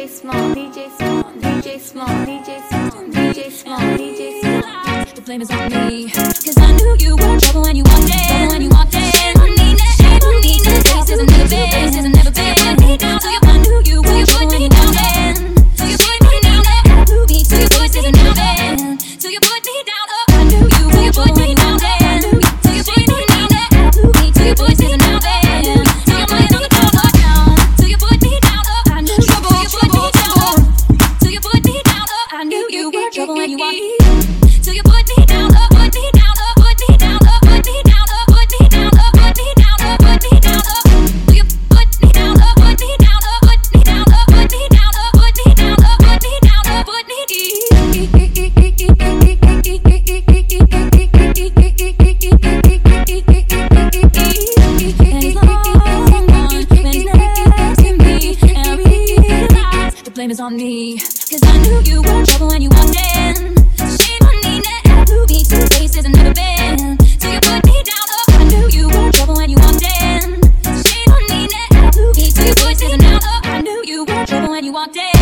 DJ Smallz, DJ Smallz, DJ Smallz, DJ Smallz, DJ Smallz, DJ Smallz. The flame is on me. I knew you were trouble and you walked You're trouble when you want me. Till you put me blame is on me. Cause I knew you were trouble when you walked in. Shame on me, now to be two places and never been. So you put me down, oh, I knew you were trouble when you walked in. Shame on me, now to be two places I've never been. So you put me down, oh, I knew you were trouble when you walked in.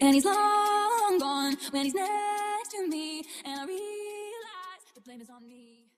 And he's long gone when he's next to me. And I realize the blame is on me.